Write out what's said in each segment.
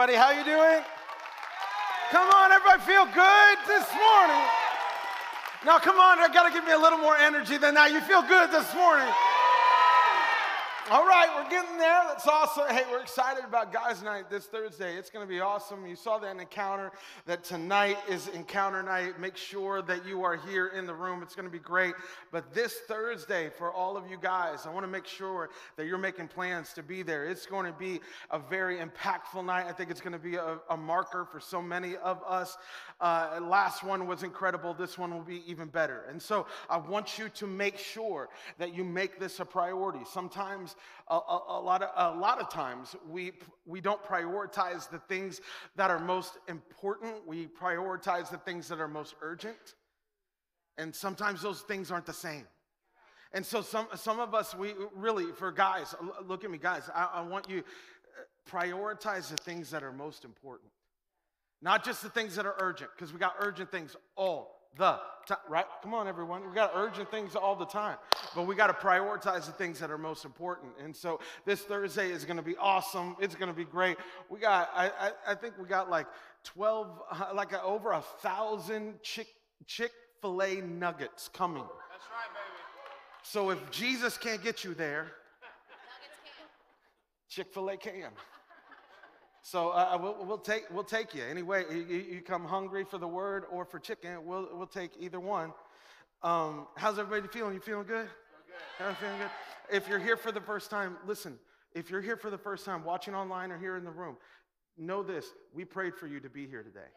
everybody. How you doing? Come on, everybody feel good this morning. Now, come on, I gotta give me a little more energy than that. You feel good this morning. All right, we're getting there. That's awesome. Hey, we're excited about Guys Night this Thursday. It's going to be awesome. You saw that encounter, that tonight is encounter night. Make sure that you are here in the room. It's going to be great. But this Thursday, for all of you guys, I want to make sure that you're making plans to be there. It's going to be a very impactful night. I think it's going to be a, a marker for so many of us. Uh, last one was incredible. This one will be even better. And so I want you to make sure that you make this a priority. Sometimes a, a, a, lot of, a lot of times we, we don't prioritize the things that are most important. We prioritize the things that are most urgent. And sometimes those things aren't the same. And so some, some of us, we really, for guys, look at me, guys, I, I want you uh, prioritize the things that are most important. Not just the things that are urgent, because we got urgent things all the time, right? Come on, everyone. We got urgent things all the time, but we got to prioritize the things that are most important. And so this Thursday is going to be awesome. It's going to be great. We got, I, I, I think we got like 12, uh, like a, over a thousand Chick Chick Fil A nuggets coming. That's right, baby. So if Jesus can't get you there, Chick Fil A can. So uh, we'll, we'll, take, we'll take you. Anyway, you, you, come hungry for the word or for chicken, we'll, we'll take either one. Um, how's everybody feeling? You feeling good? good. Feeling good? If you're here for the first time, listen, if you're here for the first time, watching online or here in the room, know this. We prayed for you to be here today.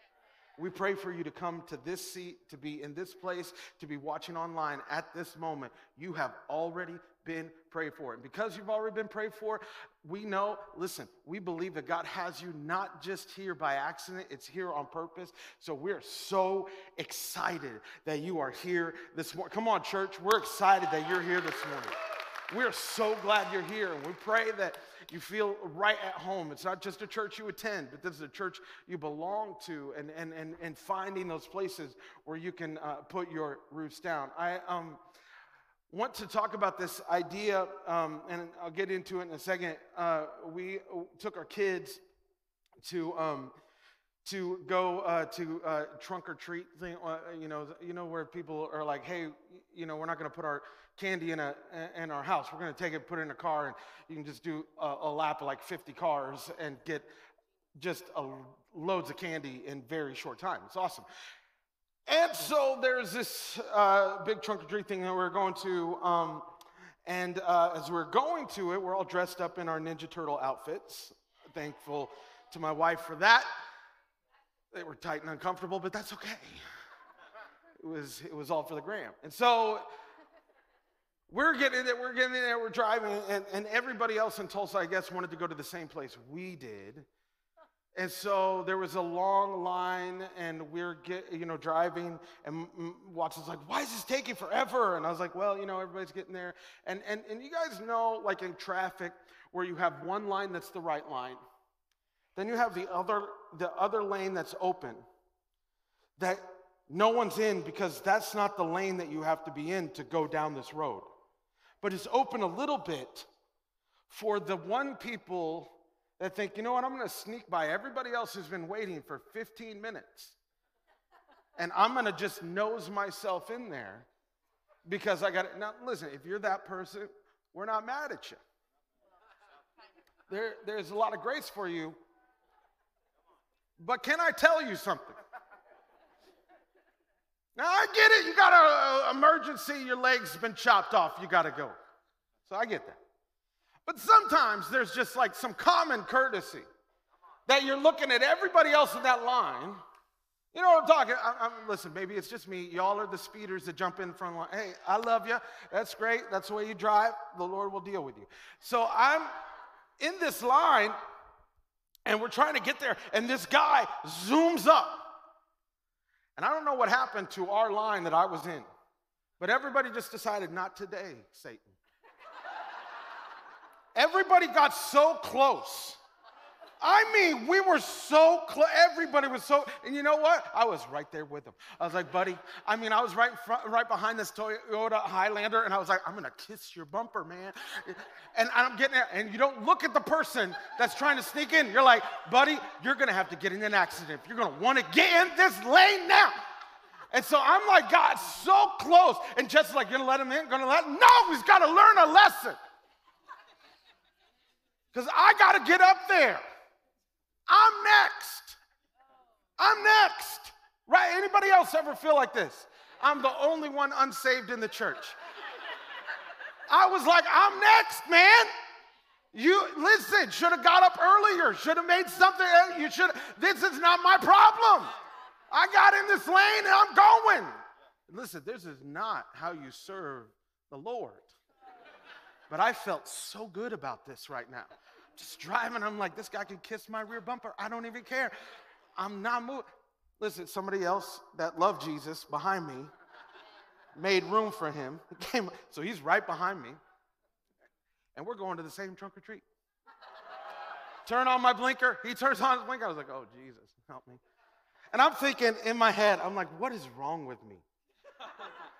We pray for you to come to this seat, to be in this place, to be watching online at this moment. You have already been prayed for. And because you've already been prayed for, we know, listen, we believe that God has you not just here by accident, it's here on purpose. So we're so excited that you are here this morning. Come on, church, we're excited that you're here this morning. We're so glad you're here. And we pray that you feel right at home. It's not just a church you attend, but this is a church you belong to and, and, and, and finding those places where you can uh, put your roots down. I um, want to talk about this idea, um, and I'll get into it in a second. Uh, we took our kids to. Um, to go uh, to uh, trunk or treat thing, uh, you know, you know where people are like, hey, you know, we're not going to put our candy in, a, in our house. We're going to take it, put it in a car, and you can just do a, a lap of like 50 cars and get just a, loads of candy in very short time. It's awesome. And so there's this uh, big trunk or treat thing that we're going to. Um, and uh, as we're going to it, we're all dressed up in our Ninja Turtle outfits. Thankful to my wife for that. They were tight and uncomfortable, but that's okay. It was, it was all for the gram. And so we're getting there, we're getting there, we're driving, and, and everybody else in Tulsa, I guess, wanted to go to the same place we did. And so there was a long line, and we're get, you know driving, and Watson's like, "Why is this taking forever?" And I was like, "Well, you know, everybody's getting there." And and and you guys know, like in traffic, where you have one line that's the right line, then you have the other the other lane that's open, that no one's in because that's not the lane that you have to be in to go down this road but it's open a little bit for the one people that think, you know what, I'm going to sneak by everybody else who's been waiting for 15 minutes. And I'm going to just nose myself in there because I got it. Now, listen, if you're that person, we're not mad at you. There, there's a lot of grace for you. But can I tell you something? Now I get it. You got an emergency. Your leg's been chopped off. You got to go. So I get that. But sometimes there's just like some common courtesy that you're looking at everybody else in that line. You know what I'm talking? I, I'm, listen, maybe it's just me. Y'all are the speeders that jump in front line. Hey, I love you. That's great. That's the way you drive. The Lord will deal with you. So I'm in this line, and we're trying to get there, and this guy zooms up and I don't know what happened to our line that I was in, but everybody just decided, not today, Satan. Everybody got so close. I mean, we were so close. Everybody was so, and you know what? I was right there with him. I was like, buddy, I mean, I was right in front, right behind this Toyota Highlander, and I was like, I'm gonna kiss your bumper, man. And I'm getting there, and you don't look at the person that's trying to sneak in. You're like, buddy, you're gonna have to get in an accident you're gonna wanna get in this lane now. And so I'm like, God, so close. And Jess like, you're gonna let him in? Gonna let him? No, he's gotta learn a lesson. Because I gotta get up there. I'm next. I'm next. Right? Anybody else ever feel like this? I'm the only one unsaved in the church. I was like, I'm next, man. You listen, should have got up earlier, should have made something. Eh, you should this is not my problem. I got in this lane and I'm going. Listen, this is not how you serve the Lord. But I felt so good about this right now just driving. I'm like, this guy can kiss my rear bumper. I don't even care. I'm not moving. Listen, somebody else that loved Jesus behind me made room for him. Came, so he's right behind me. And we're going to the same trunk or treat. Turn on my blinker. He turns on his blinker. I was like, oh, Jesus, help me. And I'm thinking in my head, I'm like, what is wrong with me?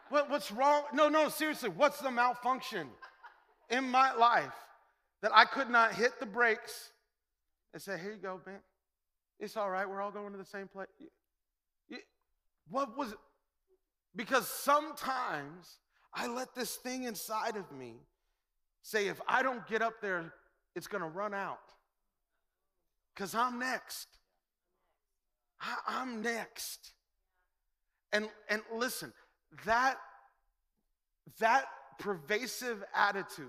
What, what's wrong? No, no, seriously, what's the malfunction in my life? that I could not hit the brakes and say, Here you go, man. It's all right. We're all going to the same place. What was it? Because sometimes I let this thing inside of me say, if I don't get up there, it's going to run out. Because I'm next. I, am next. And, and listen, that, that pervasive attitude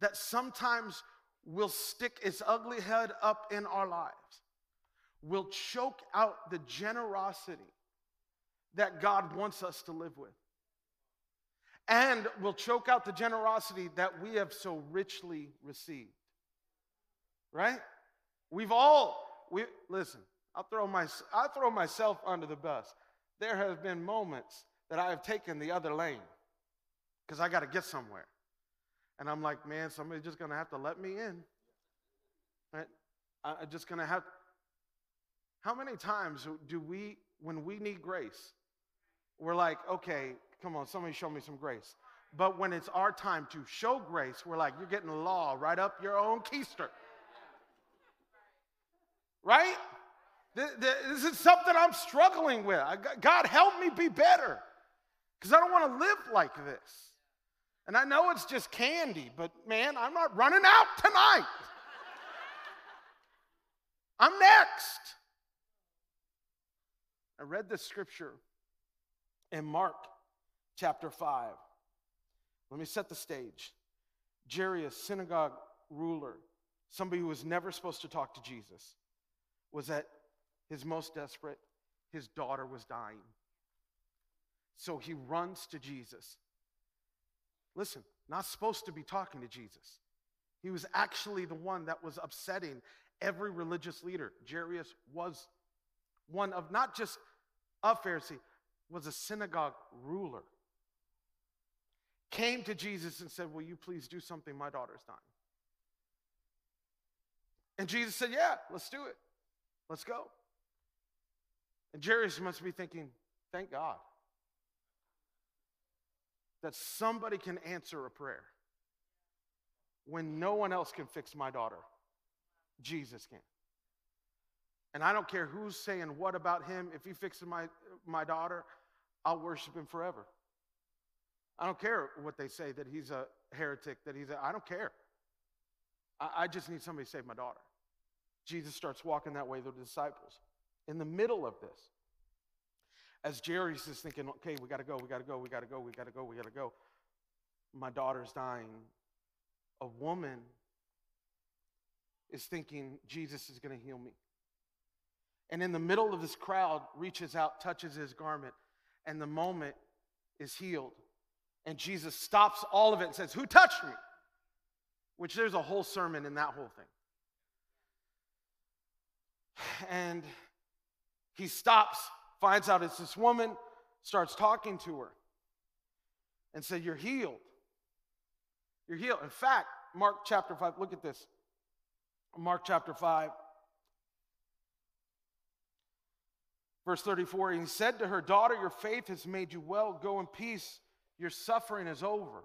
that sometimes will stick its ugly head up in our lives, will choke out the generosity that God wants us to live with, and will choke out the generosity that we have so richly received. Right? We've all, we listen, I'll throw, my, I'll throw myself under the bus. There have been moments that I have taken the other lane because I got to get somewhere. And I'm like, man, somebody's just going to have to let me in. Right? I'm just going to have. How many times do we, when we need grace, we're like, okay, come on, somebody show me some grace. But when it's our time to show grace, we're like, you're getting the law right up your own keister. Right? This is something I'm struggling with. God, help me be better. Because I don't want to live like this. And I know it's just candy, but man, I'm not running out tonight. I'm next. I read this scripture in Mark chapter 5. Let me set the stage. Jairus, synagogue ruler, somebody who was never supposed to talk to Jesus, was at his most desperate. His daughter was dying. So he runs to Jesus Listen, not supposed to be talking to Jesus. He was actually the one that was upsetting every religious leader. Jairus was one of not just a Pharisee, was a synagogue ruler. Came to Jesus and said, Will you please do something? My daughter's dying. And Jesus said, Yeah, let's do it. Let's go. And Jairus must be thinking, Thank God that somebody can answer a prayer when no one else can fix my daughter. Jesus can. And I don't care who's saying what about him. If he fixes my, my daughter, I'll worship him forever. I don't care what they say that he's a heretic, that he's a, I don't care. I, I just need somebody to save my daughter. Jesus starts walking that way the disciples. In the middle of this, as Jairus is thinking, okay, we got to go, we got to go, we got to go, we got to go, we got to go. My daughter's dying. A woman is thinking, Jesus is to heal me. And in the middle of this crowd, reaches out, touches his garment, and the moment is healed. And Jesus stops all of it and says, Who touched me? Which there's a whole sermon in that whole thing. And he stops finds out it's this woman, starts talking to her, and said, You're healed. You're healed. In fact, Mark chapter 5, look at this. Mark chapter 5, verse 34. And he said to her, Daughter, your faith has made you well. Go in peace. Your suffering is over.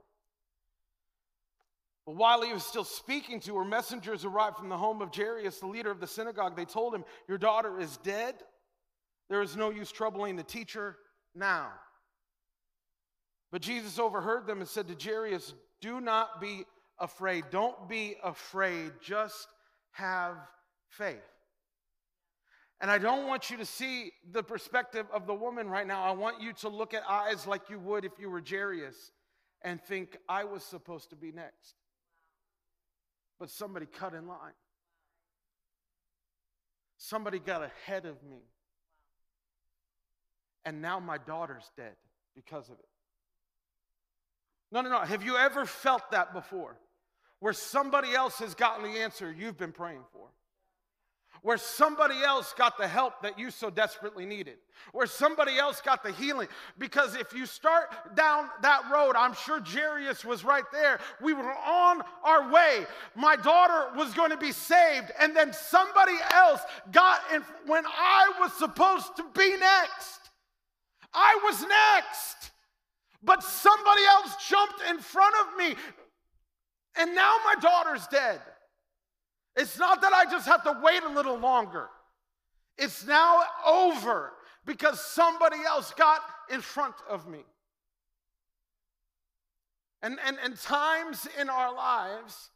But while he was still speaking to her, messengers arrived from the home of Jairus, the leader of the synagogue. They told him, Your daughter is dead. There is no use troubling the teacher now. But Jesus overheard them and said to Jairus, Do not be afraid. Don't be afraid. Just have faith. And I don't want you to see the perspective of the woman right now. I want you to look at eyes like you would if you were Jairus and think, I was supposed to be next. But somebody cut in line. Somebody got ahead of me. And now my daughter's dead because of it. No, no, no. Have you ever felt that before? Where somebody else has gotten the answer you've been praying for where somebody else got the help that you so desperately needed, where somebody else got the healing. Because if you start down that road, I'm sure Jairus was right there. We were on our way. My daughter was going to be saved, and then somebody else got in when I was supposed to be next. I was next. But somebody else jumped in front of me. And now my daughter's dead. It's not that I just have to wait a little longer. It's now over because somebody else got in front of me. And, and, and times in our lives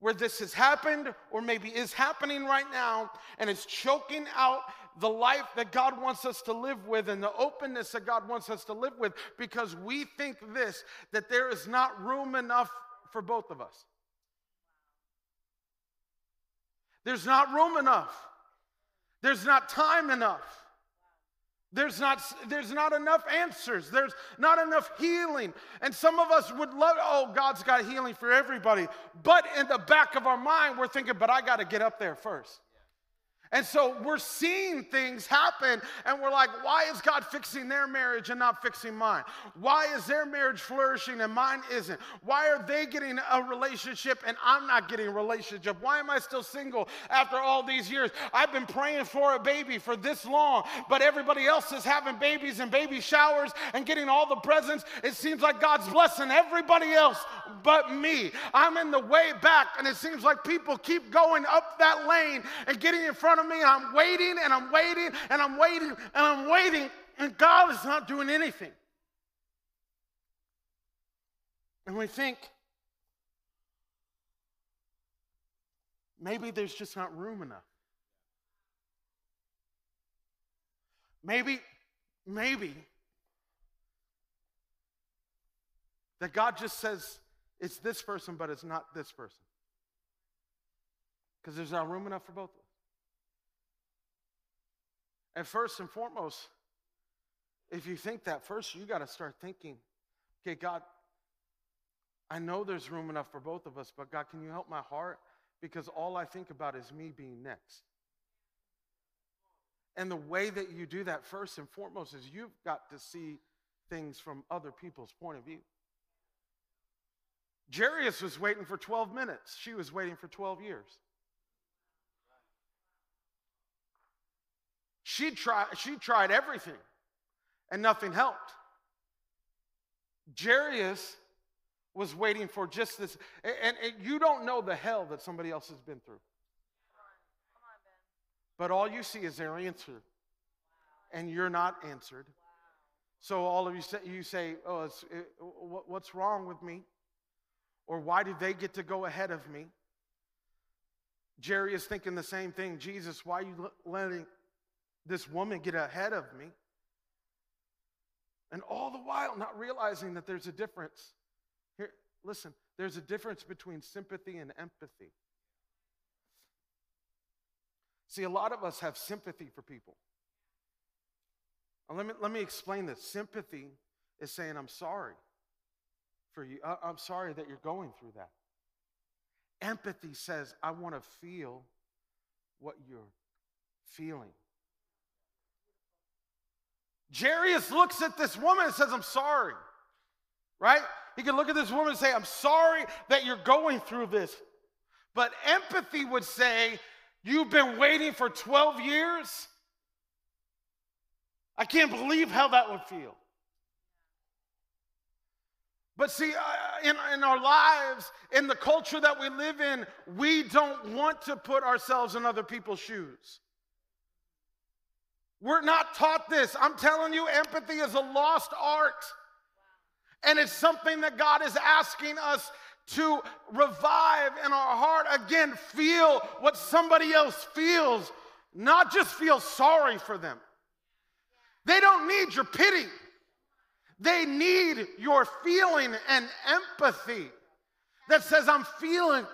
where this has happened or maybe is happening right now and it's choking out the life that God wants us to live with and the openness that God wants us to live with because we think this that there is not room enough for both of us. There's not room enough. There's not time enough. There's not, there's not enough answers. There's not enough healing. And some of us would love, oh, God's got healing for everybody. But in the back of our mind, we're thinking, but I got to get up there first. And so we're seeing things happen, and we're like, why is God fixing their marriage and not fixing mine? Why is their marriage flourishing and mine isn't? Why are they getting a relationship and I'm not getting a relationship? Why am I still single after all these years? I've been praying for a baby for this long, but everybody else is having babies and baby showers and getting all the presents. It seems like God's blessing everybody else but me. I'm in the way back, and it seems like people keep going up that lane and getting in front front of me. I'm waiting and I'm waiting and I'm waiting and I'm waiting, and God is not doing anything. And we think, maybe there's just not room enough. Maybe, maybe that God just says it's this person, but it's not this person. Because there's not room enough for both of us. And first and foremost, if you think that first, you got to start thinking, okay, God, I know there's room enough for both of us, but God, can you help my heart? Because all I think about is me being next. And the way that you do that, first and foremost, is you've got to see things from other people's point of view. Jairus was waiting for 12 minutes, she was waiting for 12 years. She tried, she tried everything and nothing helped. Jairus was waiting for just this. And, and, you don't know the hell that somebody else has been through. But all you see is their answer, and you're not answered. So all of you say, you say oh, it, what's wrong with me? Or why did they get to go ahead of me? Jairus is thinking the same thing. Jesus, why are you letting this woman get ahead of me. And all the while, not realizing that there's a difference. Here, listen, there's a difference between sympathy and empathy. See, a lot of us have sympathy for people. let, me, let me explain this. Sympathy is saying, I'm sorry for you. I, I'm sorry that you're going through that. Empathy says, I want to feel what you're feeling. Jairus looks at this woman and says, I'm sorry. Right? He can look at this woman and say, I'm sorry that you're going through this. But empathy would say, You've been waiting for 12 years? I can't believe how that would feel. But see, uh, in, in our lives, in the culture that we live in, we don't want to put ourselves in other people's shoes. We're not taught this. I'm telling you, empathy is a lost art. And it's something that God is asking us to revive in our heart. Again, feel what somebody else feels, not just feel sorry for them. They don't need your pity. They need your feeling and empathy that says, I'm feeling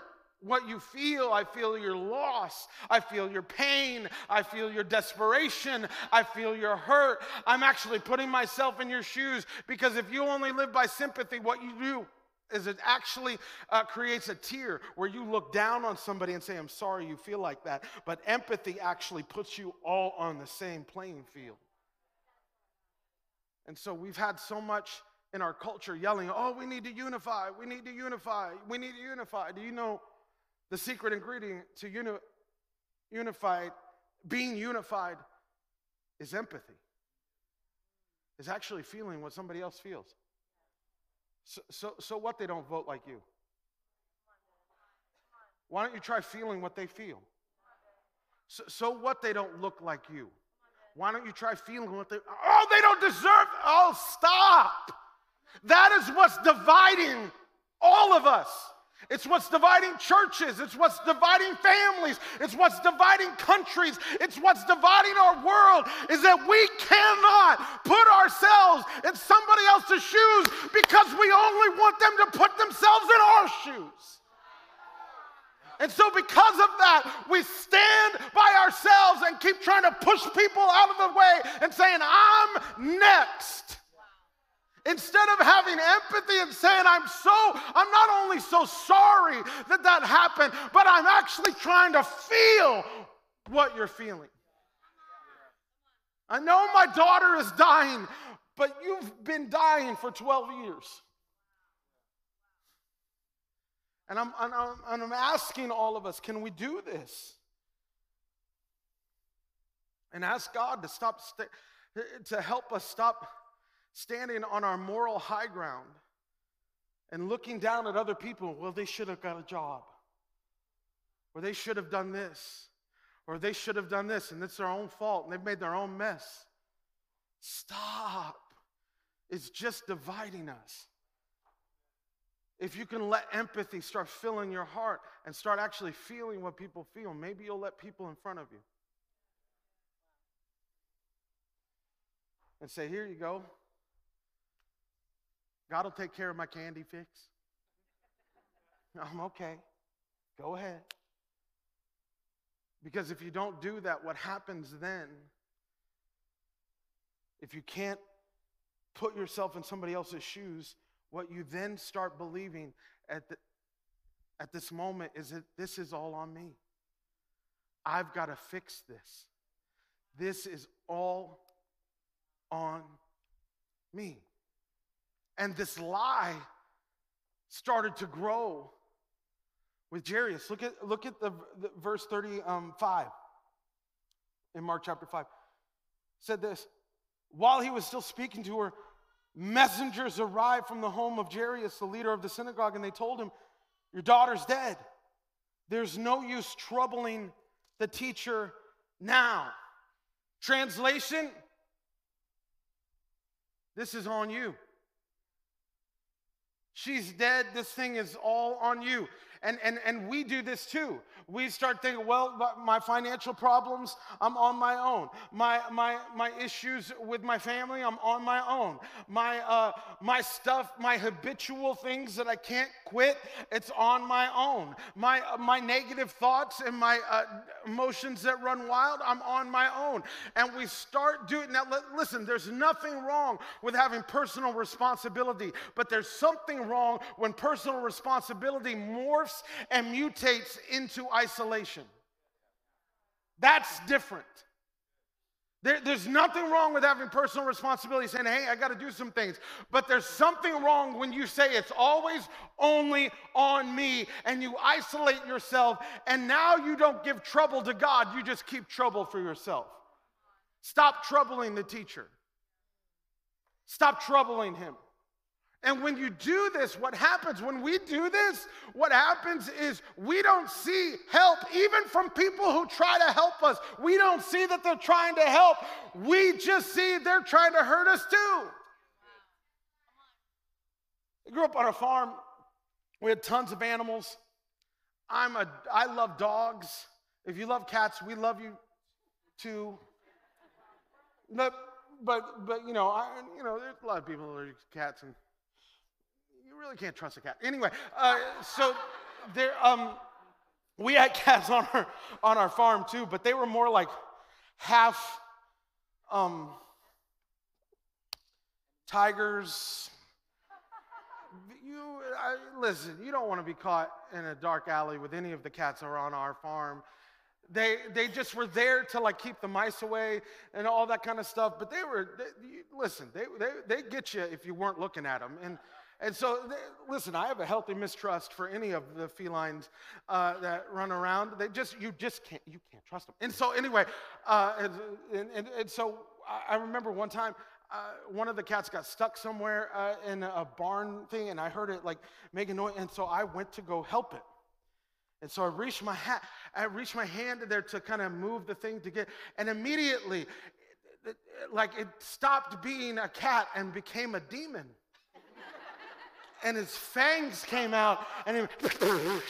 what you feel. I feel your loss. I feel your pain. I feel your desperation. I feel your hurt. I'm actually putting myself in your shoes because if you only live by sympathy, what you do is it actually uh, creates a tier where you look down on somebody and say, I'm sorry you feel like that. But empathy actually puts you all on the same playing field. And so we've had so much in our culture yelling, oh, we need to unify, we need to unify, we need to unify. Do you know the secret ingredient to uni- unified, being unified, is empathy? Is actually feeling what somebody else feels. So, so, so what they don't vote like you? Why don't you try feeling what they feel? So, so what they don't look like you? Why don't you try feeling what they, oh, they don't deserve, oh, stop. That is what's dividing all of us. It's what's dividing churches. It's what's dividing families. It's what's dividing countries. It's what's dividing our world is that we cannot put ourselves in somebody else's shoes because we only want them to put themselves in our shoes. And so, because of that, we stand by ourselves and keep trying to push people out of the way and saying, I'm next. Instead of having empathy and saying, I'm so, I'm not only so sorry that that happened, but I'm actually trying to feel what you're feeling. I know my daughter is dying, but you've been dying for 12 years. And I'm, I'm, and I'm asking all of us can we do this? And ask God to stop, st- to help us stop standing on our moral high ground and looking down at other people. Well, they should have got a job, or they should have done this, or they should have done this, and it's their own fault, and they've made their own mess. Stop. It's just dividing us. If you can let empathy start filling your heart and start actually feeling what people feel, maybe you'll let people in front of you. And say, Here you go. God will take care of my candy fix. I'm okay. Go ahead. Because if you don't do that, what happens then, if you can't put yourself in somebody else's shoes, what you then start believing at, the, at this moment is that this is all on me. I've got to fix this. This is all on me. And this lie started to grow with Jairus. Look at, look at the, the verse 35 um, in Mark chapter 5. It said this While he was still speaking to her, Messengers arrived from the home of Jairus, the leader of the synagogue, and they told him, Your daughter's dead. There's no use troubling the teacher now. Translation This is on you. She's dead. This thing is all on you. And, and, and we do this too. We start thinking, well, my financial problems, I'm on my own. My, my, my issues with my family, I'm on my own. My, uh, my stuff, my habitual things that I can't quit, it's on my own. My, uh, my negative thoughts and my uh, emotions that run wild, I'm on my own. And we start doing, now listen, there's nothing wrong with having personal responsibility, but there's something wrong when personal responsibility morphs morphs and mutates into isolation. That's different. There, there's nothing wrong with having personal responsibility, saying, hey, I got to do some things. But there's something wrong when you say it's always only on me and you isolate yourself and now you don't give trouble to God, you just keep trouble for yourself. Stop troubling the teacher, stop troubling him. And when you do this, what happens? When we do this, what happens is we don't see help, even from people who try to help us. We don't see that they're trying to help. We just see they're trying to hurt us too. I grew up on a farm. We had tons of animals. I'm a, I love dogs. If you love cats, we love you too. But, but, but you know, I, you know, there's a lot of people who are cats and really can't trust a cat. Anyway, uh, so there, um, we had cats on our on our farm too, but they were more like half um, tigers. You I, listen. You don't want to be caught in a dark alley with any of the cats that are on our farm. They, they just were there to like keep the mice away and all that kind of stuff. But they were, they, listen, they, they, they get you if you weren't looking at them. And and so, listen, I have a healthy mistrust for any of the felines uh, that run around. They just, you just can't, you can't trust them. And so, anyway, uh, and, and, and, so I remember one time uh, one of the cats got stuck somewhere uh, in a barn thing, and I heard it like making noise, and so I went to go help it. And so I reached my hat, I reached my hand there to kind of move the thing to get, and immediately, like it stopped being a cat and became a demon and his fangs came out, and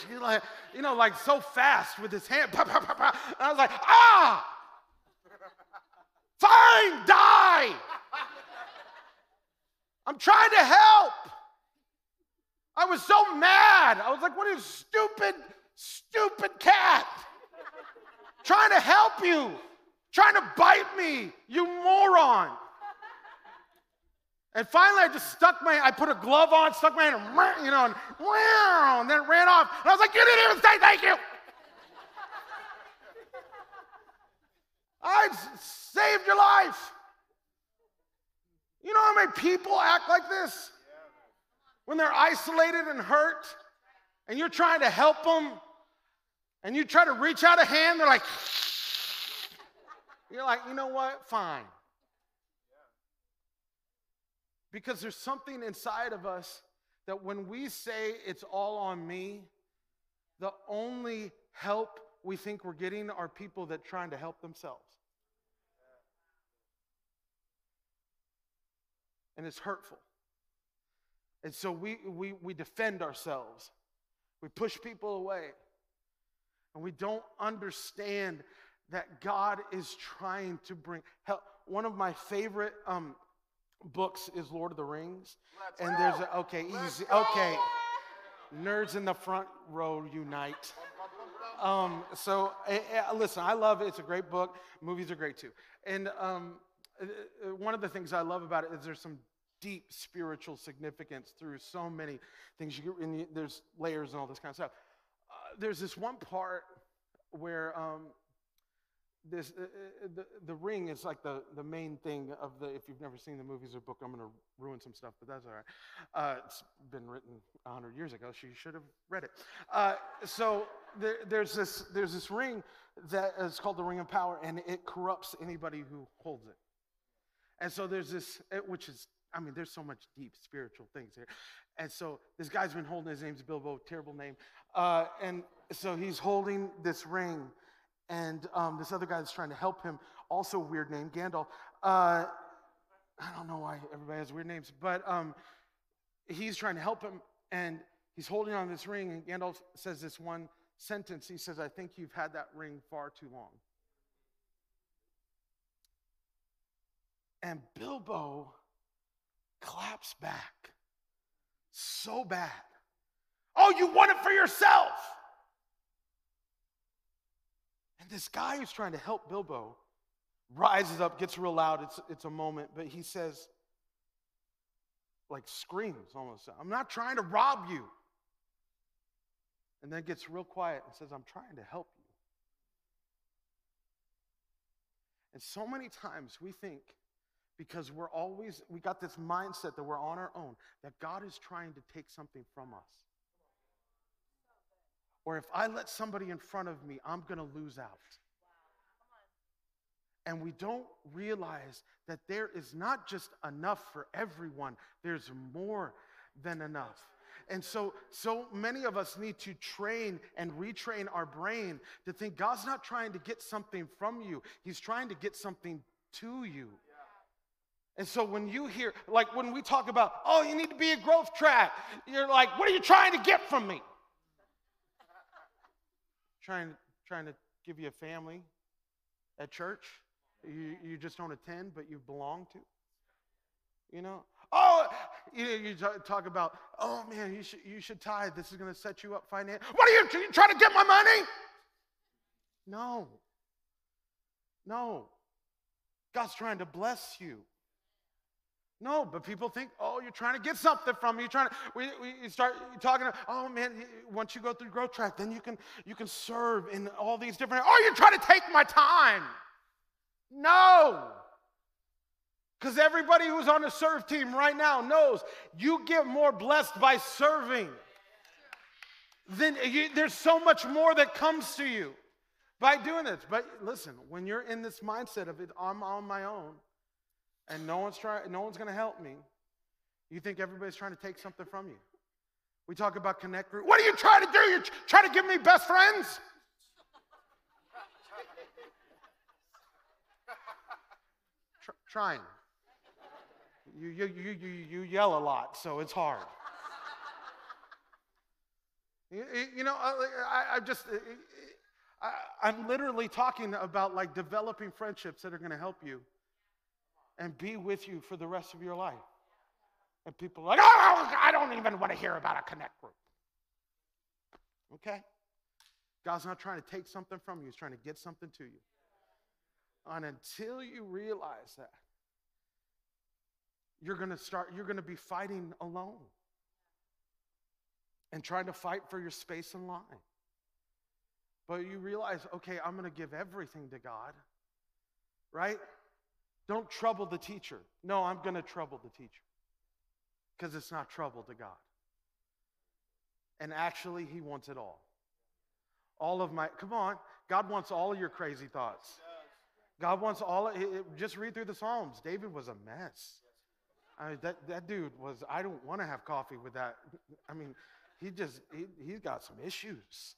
he, like, you know, like so fast with his hand. And I was like, ah! Fine, die! I'm trying to help. I was so mad. I was like, what stupid, stupid cat? trying to help you, trying to bite me, you moron. And finally, I just stuck my, I put a glove on, stuck my hand, and, you know, and, and then it ran off. And I was like, you didn't even say thank you. I saved your life. You know how many people act like this? When they're isolated and hurt, and you're trying to help them, and you try to reach out a hand, they're like, you're like, you know what? Fine. Because there's something inside of us that when we say it's all on me, the only help we think we're getting are people that are trying to help themselves. And it's hurtful. And so we, we, we defend ourselves. We push people away. And we don't understand that God is trying to bring help. One of my favorite um, books is Lord of the Rings. Let's and there's a, okay, Let's easy. Go. Okay. Nerds in the front row unite. Um, so uh, listen, I love it. It's a great book. Movies are great too. And um, uh, one of the things I love about it is there's some deep spiritual significance through so many things. You get, in there's layers and all this kind of stuff. Uh, there's this one part where um, this uh, uh, the, the ring is like the, the main thing of the if you've never seen the movies or book i'm going to ruin some stuff but that's all right. Uh, it's been written 100 years ago you should have read it. Uh, so there, there's this there's this ring that is called the ring of power and it corrupts anybody who holds it. And so there's this which is i mean there's so much deep spiritual things here. And so this guy's been holding his name's bilbo terrible name. Uh, and so he's holding this ring and um, this other guy that's trying to help him, also weird name, Gandalf. Uh, I don't know why everybody has weird names, but um, he's trying to help him, and he's holding on this ring, and Gandalf says this one sentence. He says, I think you've had that ring far too long. And Bilbo claps back so bad. Oh, you want it for yourself. And this guy who's trying to help Bilbo rises up, gets real loud. It's, it's a moment, but he says, like screams almost, I'm not trying to rob you. And then gets real quiet and says, I'm trying to help you. And so many times we think because we're always, we got this mindset that we're on our own, that God is trying to take something from us. Or if I let somebody in front of me, I'm going to lose out. And we don't realize that there is not just enough for everyone, there's more than enough. And so, so many of us need to train and retrain our brain to think God's not trying to get something from you, He's trying to get something to you. And so when you hear, like when we talk about, oh, you need to be a growth track, you're like, what are you trying to get from me? Trying, trying to give you a family at church you, you just don't attend, but you belong to. You know? Oh, you, you talk about, oh man, you should, you should tithe. This is going to set you up financially. What are you, you trying to get my money? No. No. God's trying to bless you. No, but people think, oh, you're trying to get something from me. You're trying to, we, we start talking, oh man, once you go through growth track, then you can, you can serve in all these different, oh, you're trying to take my time. No. Because everybody who's on the serve team right now knows you get more blessed by serving. Then there's so much more that comes to you by doing this. But listen, when you're in this mindset of it, I'm on my own, and no one's trying, no one's going to help me. You think everybody's trying to take something from you. We talk about connect group. What are you trying to do? You're trying to give me best friends? trying. You, you, you, you, you yell a lot, so it's hard. you, you know, I, I just, I, I'm literally talking about like developing friendships that are going to help you and be with you for the rest of your life. And people are like, oh, oh, oh I don't even want to hear about a connect group. Okay? God's not trying to take something from you, He's trying to get something to you. And until you realize that, you're going to start, you're going to be fighting alone and trying to fight for your space in line. But you realize, okay, I'm going to give everything to God, right? Don't trouble the teacher. No, I'm going to trouble the teacher because it's not trouble to God. And actually, He wants it all. All of my, come on, God wants all of your crazy thoughts. God wants all, it, just read through the Psalms. David was a mess. I mean, that, that dude was, I don't want to have coffee with that. I mean, he just, he, he's got some issues.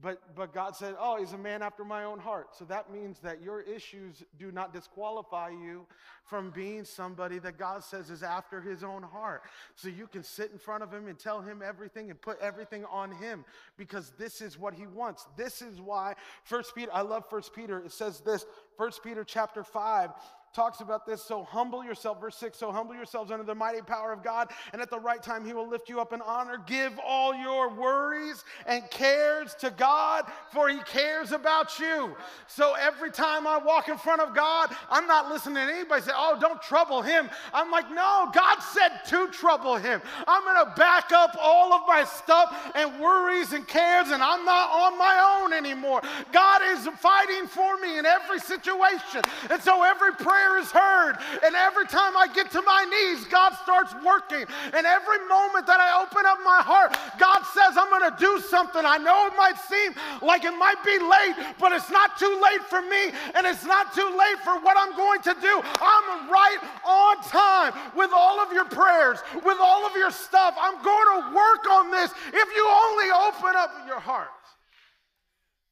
But, but God said, Oh, he's a man after my own heart. So that means that your issues do not disqualify you from being somebody that God says is after his own heart. So you can sit in front of him and tell him everything and put everything on him because this is what he wants. This is why First Peter, I love First Peter. It says this, First Peter chapter 5 talks about this. So humble yourself, verse 6. So humble yourselves under the mighty power of God, and at the right time, He will lift you up in honor. Give all your worries and cares to God, for He cares about you. So every time I walk in front of God, I'm not listening to anybody say, Oh, don't trouble Him. I'm like, No, God said to trouble Him. I'm going to back up all of my stuff and worries and cares, and I'm not on my own anymore. God is fighting for me in every situation. And so every prayer prayer is heard. And every time I get to my knees, God starts working. And every moment that I open up my heart, God says, I'm going to do something. I know it might seem like it might be late, but it's not too late for me, and it's not too late for what I'm going to do. I'm right on time with all of your prayers, with all of your stuff. I'm going to work on this if you only open up your heart.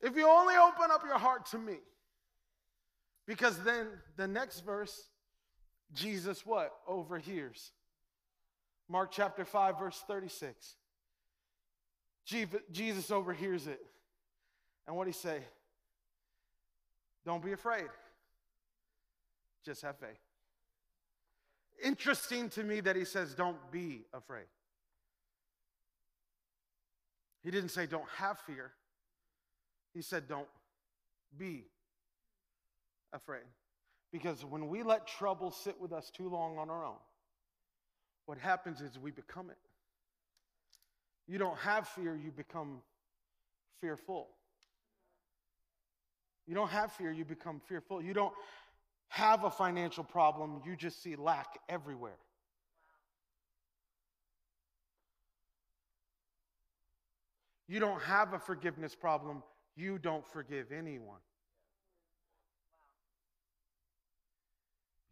If you only open up your heart to me. Because then the next verse, Jesus what? Overhears. Mark chapter 5, verse 36. Jesus overhears it. And what he say? Don't be afraid. Just have faith. Interesting to me that he says, don't be afraid. He didn't say, don't have fear. He said, don't be afraid. Because when we let trouble sit with us too long on our own, what happens is we become it. You don't have fear, you become fearful. You don't have fear, you become fearful. You don't have a financial problem, you just see lack everywhere. You don't have a forgiveness problem, you don't forgive anyone.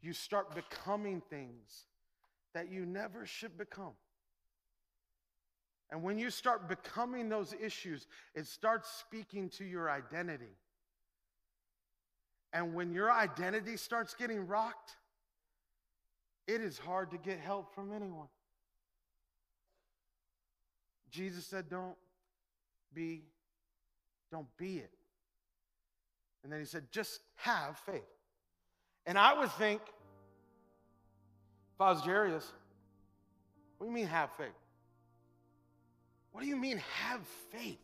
You start becoming things that you never should become. And when you start becoming those issues, it starts speaking to your identity. And when your identity starts getting rocked, it is hard to get help from anyone. Jesus said, Don't be, don't be it. And then he said, Just have faith. And I would think, if I was Jairus, what do you mean have faith? What do you mean have faith?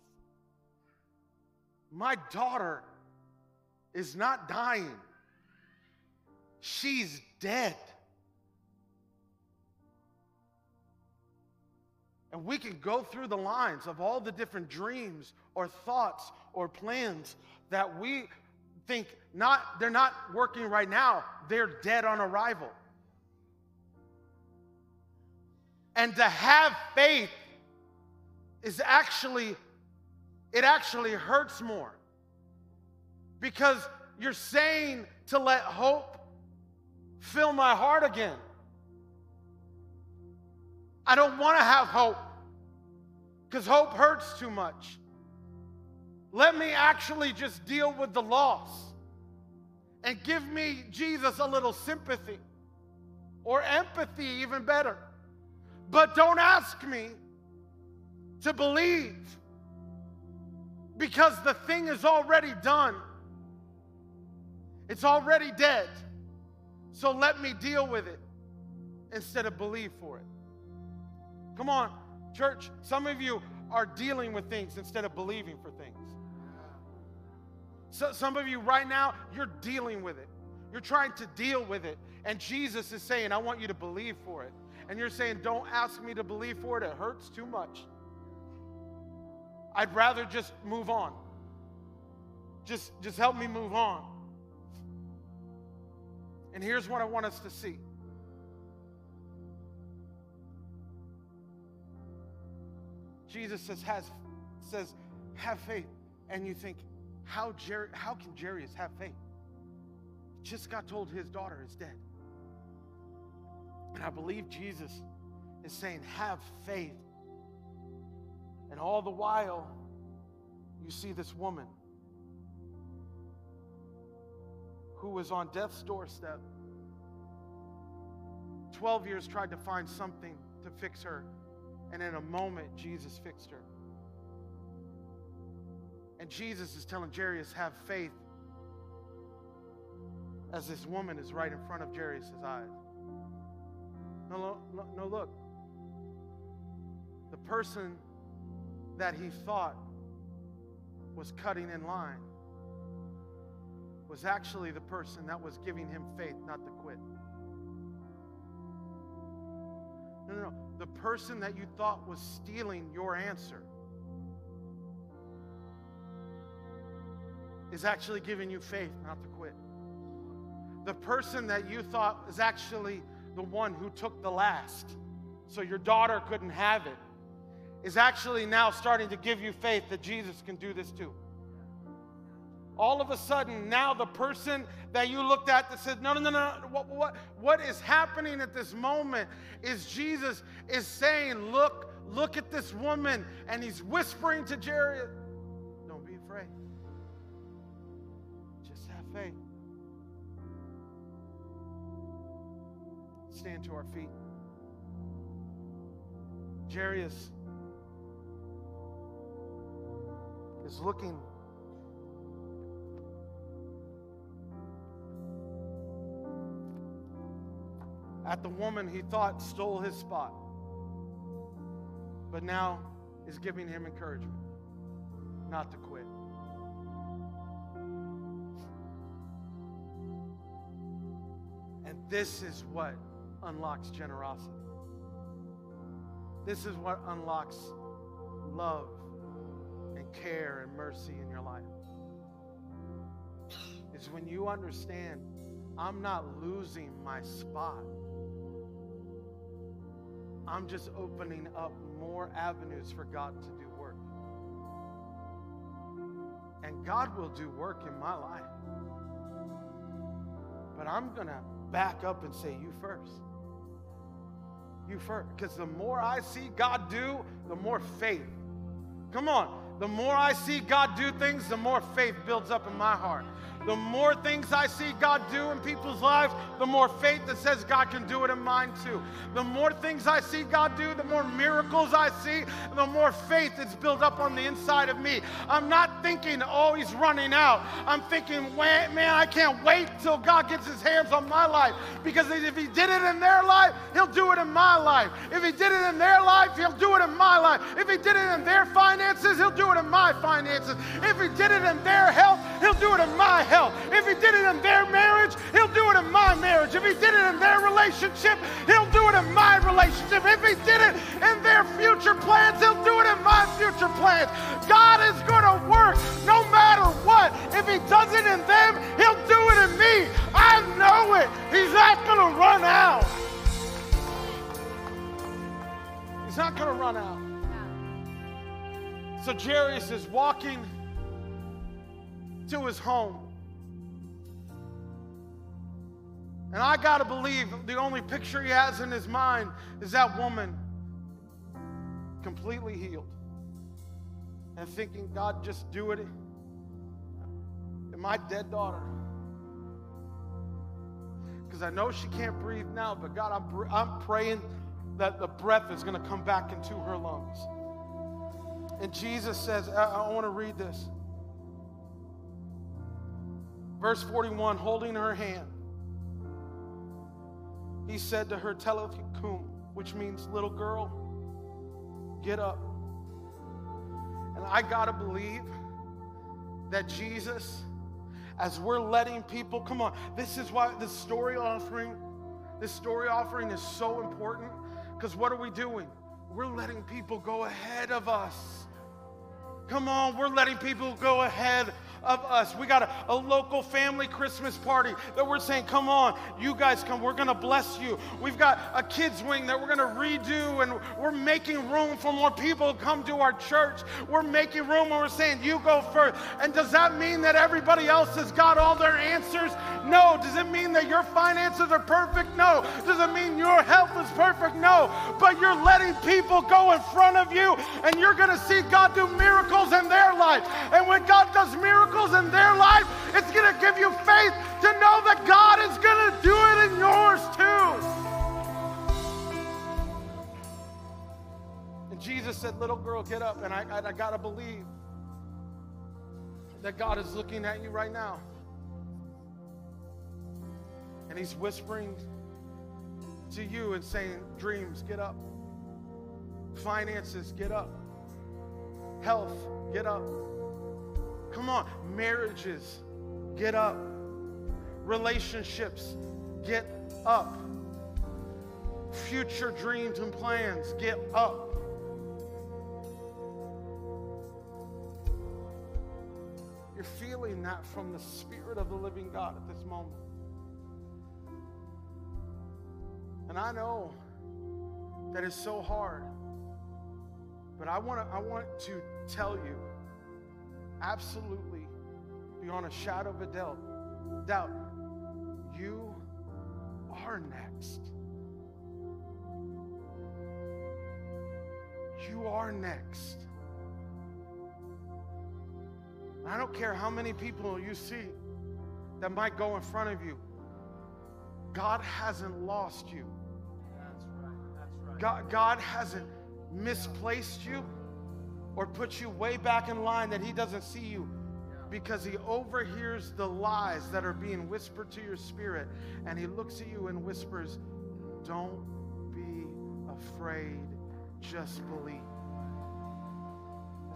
My daughter is not dying, she's dead. And we can go through the lines of all the different dreams or thoughts or plans that we think not they're not working right now, they're dead on arrival. And to have faith is actually it actually hurts more. Because you're saying to let hope fill my heart again. I don't want to have hope because hope hurts too much. Let me actually just deal with the loss and give me, Jesus, a little sympathy or empathy, even better. But don't ask me to believe because the thing is already done. It's already dead. So let me deal with it instead of believe for it. Come on, church. Some of you are dealing with things instead of believing for. So, some of you right now, you're dealing with it. You're trying to deal with it. And Jesus is saying, I want you to believe for it. And you're saying, Don't ask me to believe for it. It hurts too much. I'd rather just move on. Just, just help me move on. And here's what I want us to see Jesus says, has, says, have faith. And you think, how, Jer- how can Jairus have faith? Just got told his daughter is dead. And I believe Jesus is saying, have faith. And all the while, you see this woman who was on death's doorstep. 12 years tried to find something to fix her. And in a moment, Jesus fixed her. And Jesus is telling Jairus, have faith as this woman is right in front of Jairus' eyes. No, no, no, look. The person that he thought was cutting in line was actually the person that was giving him faith not to quit. No, no, no. The person that you thought was stealing your answer is actually giving you faith not to quit. The person that you thought is actually the one who took the last, so your daughter couldn't have it, is actually now starting to give you faith that Jesus can do this too all of a sudden now the person that you looked at that said no no no no what, what, what is happening at this moment is jesus is saying look look at this woman and he's whispering to jairus don't be afraid faith. Stand to our feet. Jairus is looking. At the woman he thought stole his spot, but now is giving him encouragement not to this is what unlocks generosity. This is what unlocks love and care and mercy in your life. kids, when you understand, I'm not losing my spot. I'm just opening up more avenues for God to do work. And God will do work in my life. But I'm going to back up and say, You first. You first. Because the more I see God do, the more faith. Come on. The more I see God do things, the more faith builds up in my heart. The more things I see God do in people's lives, the more faith that says God can do it in mine too. The more things I see God do, the more miracles I see, the more faith that's built up on the inside of me. I'm not thinking, oh, he's running out. I'm thinking, man, I can't wait till God gets his hands on my life. Because if he did it in their life, he'll do it in my life. If he did it in their life, he'll do it in my life. If he did it in their finances, he'll do it in my finances. If he did it in their health, he'll do it in my health. If he did it in their marriage, he'll do it in my marriage. If he did it in their relationship, he'll do it in my relationship. If he did it in their future plans, he'll do it in my future plans. God is going to work no matter what. If he does it in them, he'll do it in me. I know it. He's not going to run out. He's not going to run out. So Jairus is walking to his home. And I got to believe the only picture he has in his mind is that woman completely healed. And thinking, God, just do it in my dead daughter. Because I know she can't breathe now, but God, I'm, I'm praying that the breath is going to come back into her lungs. And Jesus says, I, I want to read this. Verse 41 holding her hand he said to her, cum, which means little girl, get up. And I got to believe that Jesus, as we're letting people, come on, this is why this story offering, this story offering is so important. Because what are we doing? We're letting people go ahead of us. Come on, we're letting people go ahead of us. We got a, a local family Christmas party that we're saying, come on, you guys come. We're going to bless you. We've got a kids' wing that we're going to redo, and we're making room for more people to come to our church. We're making room, and we're saying, you go first. And does that mean that everybody else has got all their answers? No. Does it mean that your finances are perfect? No. Does it mean your health is perfect? No. But you're letting people go in front of you, and you're going to see God do miracles in their life. And when God does miracles, miracles in their life, it's going to give you faith to know that God is going to do it in yours too. And Jesus said, Little girl, get up. And I, I, I got to believe that God is looking at you right now. And He's whispering to you and saying, Dreams, get up. Finances, get up. Health, get up. Come on, marriages, get up. Relationships, get up. Future dreams and plans, get up. You're feeling that from the Spirit of the living God at this moment. And I know that it's so hard. But I want to I want to tell you absolutely, beyond a shadow of a doubt, doubt, you are next. You are next. I don't care how many people you see that might go in front of you. God hasn't lost you. That's right. That's right. God, God hasn't misplaced you or put you way back in line that he doesn't see you because he overhears the lies that are being whispered to your spirit and he looks at you and whispers, Don't be afraid, just believe.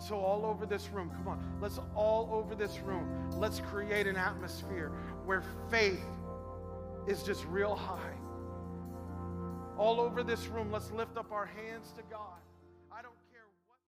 So, all over this room, come on, let's all over this room, let's create an atmosphere where faith is just real high. All over this room, let's lift up our hands to God.